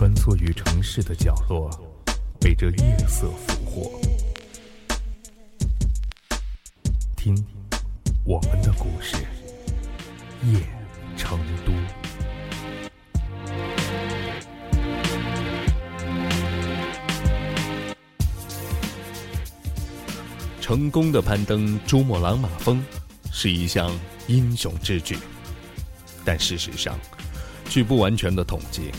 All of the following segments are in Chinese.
穿梭于城市的角落，被这夜色俘获。听，我们的故事，夜成都。成功的攀登珠穆朗玛峰，是一项英雄之举。但事实上，据不完全的统计，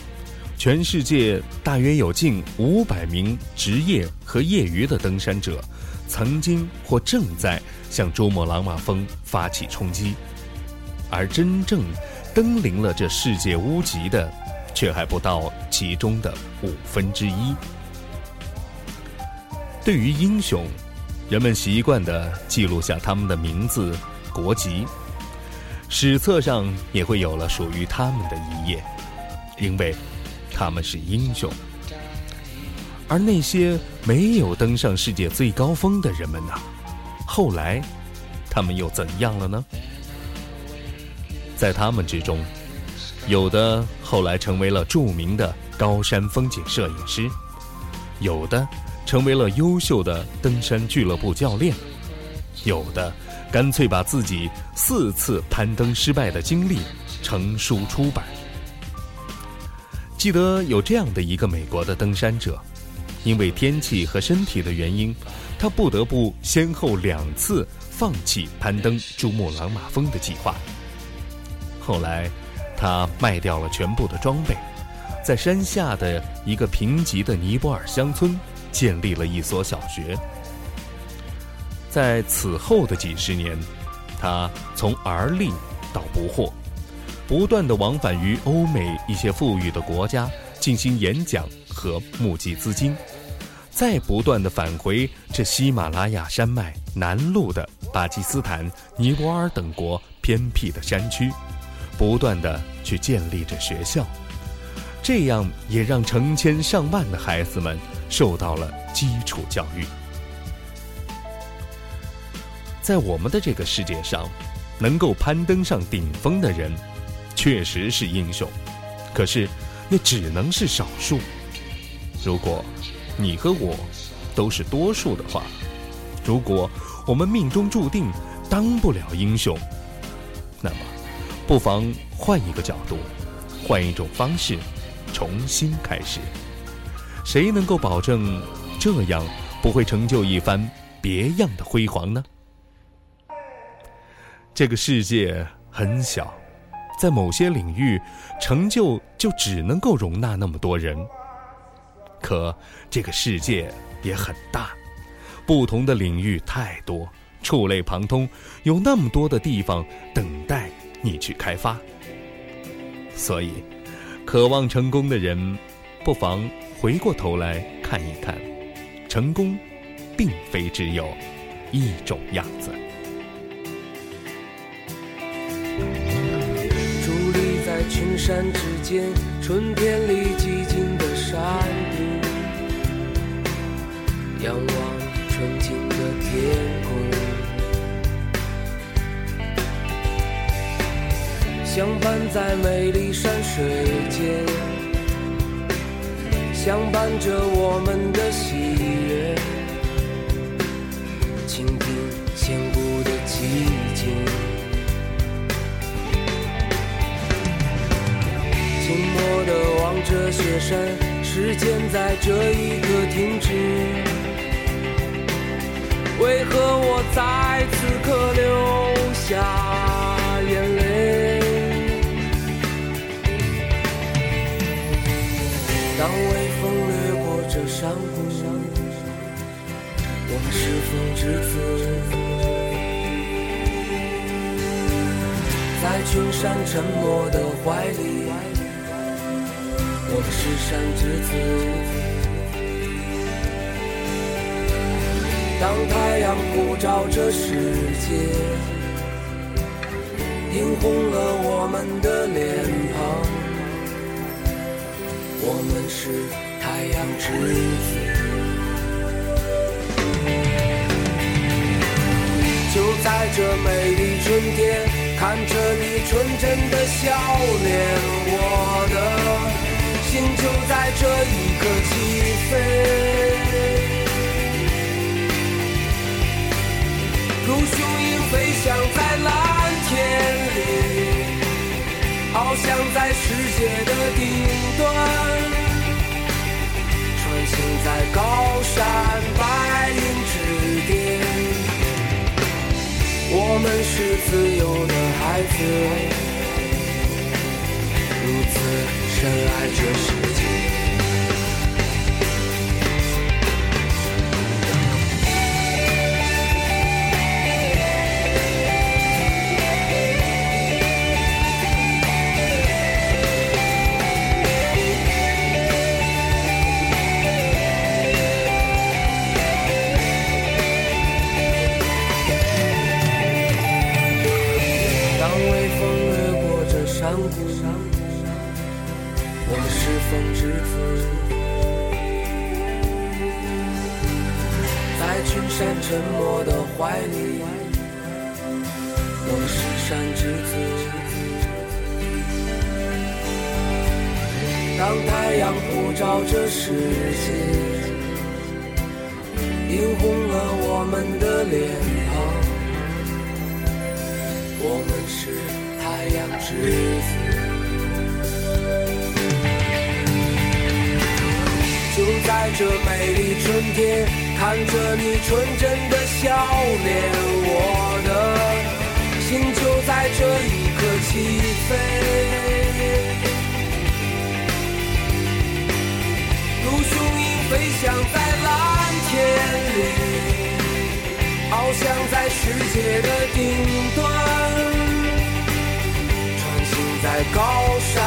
全世界大约有近五百名职业和业余的登山者，曾经或正在向珠穆朗玛峰发起冲击，而真正登临了这世界屋脊的，却还不到其中的五分之一。对于英雄，人们习惯地记录下他们的名字、国籍。史册上也会有了属于他们的一页，因为他们是英雄。而那些没有登上世界最高峰的人们呢？后来，他们又怎样了呢？在他们之中，有的后来成为了著名的高山风景摄影师，有的成为了优秀的登山俱乐部教练，有的。干脆把自己四次攀登失败的经历成书出版。记得有这样的一个美国的登山者，因为天气和身体的原因，他不得不先后两次放弃攀登珠穆朗玛峰的计划。后来，他卖掉了全部的装备，在山下的一个贫瘠的尼泊尔乡村建立了一所小学。在此后的几十年，他从而立到不惑，不断的往返于欧美一些富裕的国家进行演讲和募集资金，再不断的返回这喜马拉雅山脉南麓的巴基斯坦、尼泊尔等国偏僻的山区，不断的去建立着学校，这样也让成千上万的孩子们受到了基础教育。在我们的这个世界上，能够攀登上顶峰的人，确实是英雄。可是，那只能是少数。如果你和我都是多数的话，如果我们命中注定当不了英雄，那么，不妨换一个角度，换一种方式，重新开始。谁能够保证这样不会成就一番别样的辉煌呢？这个世界很小，在某些领域，成就就只能够容纳那么多人。可这个世界也很大，不同的领域太多，触类旁通，有那么多的地方等待你去开发。所以，渴望成功的人，不妨回过头来看一看，成功，并非只有一种样子。群山之间，春天里寂静的山顶，仰望纯净的天空，相伴在美丽山水间，相伴着我们的喜悦，静默地望着雪山，时间在这一刻停止。为何我在此刻流下眼泪？当微风掠过这山谷，我们是否知此？在群山沉默的怀里。我们是山之子。当太阳普照这世界，映红了我们的脸庞。我们是太阳之子。就在这美丽春天，看着你纯真的笑脸，我的。心就在这一刻起飞。如雄鹰飞翔在蓝天里，翱翔在世界的顶端，穿行在高山白云之巅。我们是自由的孩子，如此原来这是群山沉默的怀里，我是山之子。当太阳普照这世界，映红了我们的脸庞。我们是太阳之子，在这美丽春天，看着你纯真的笑脸，我的心就在这一刻起飞。如雄鹰飞翔在蓝天里，翱翔在世界的顶端，穿行在高山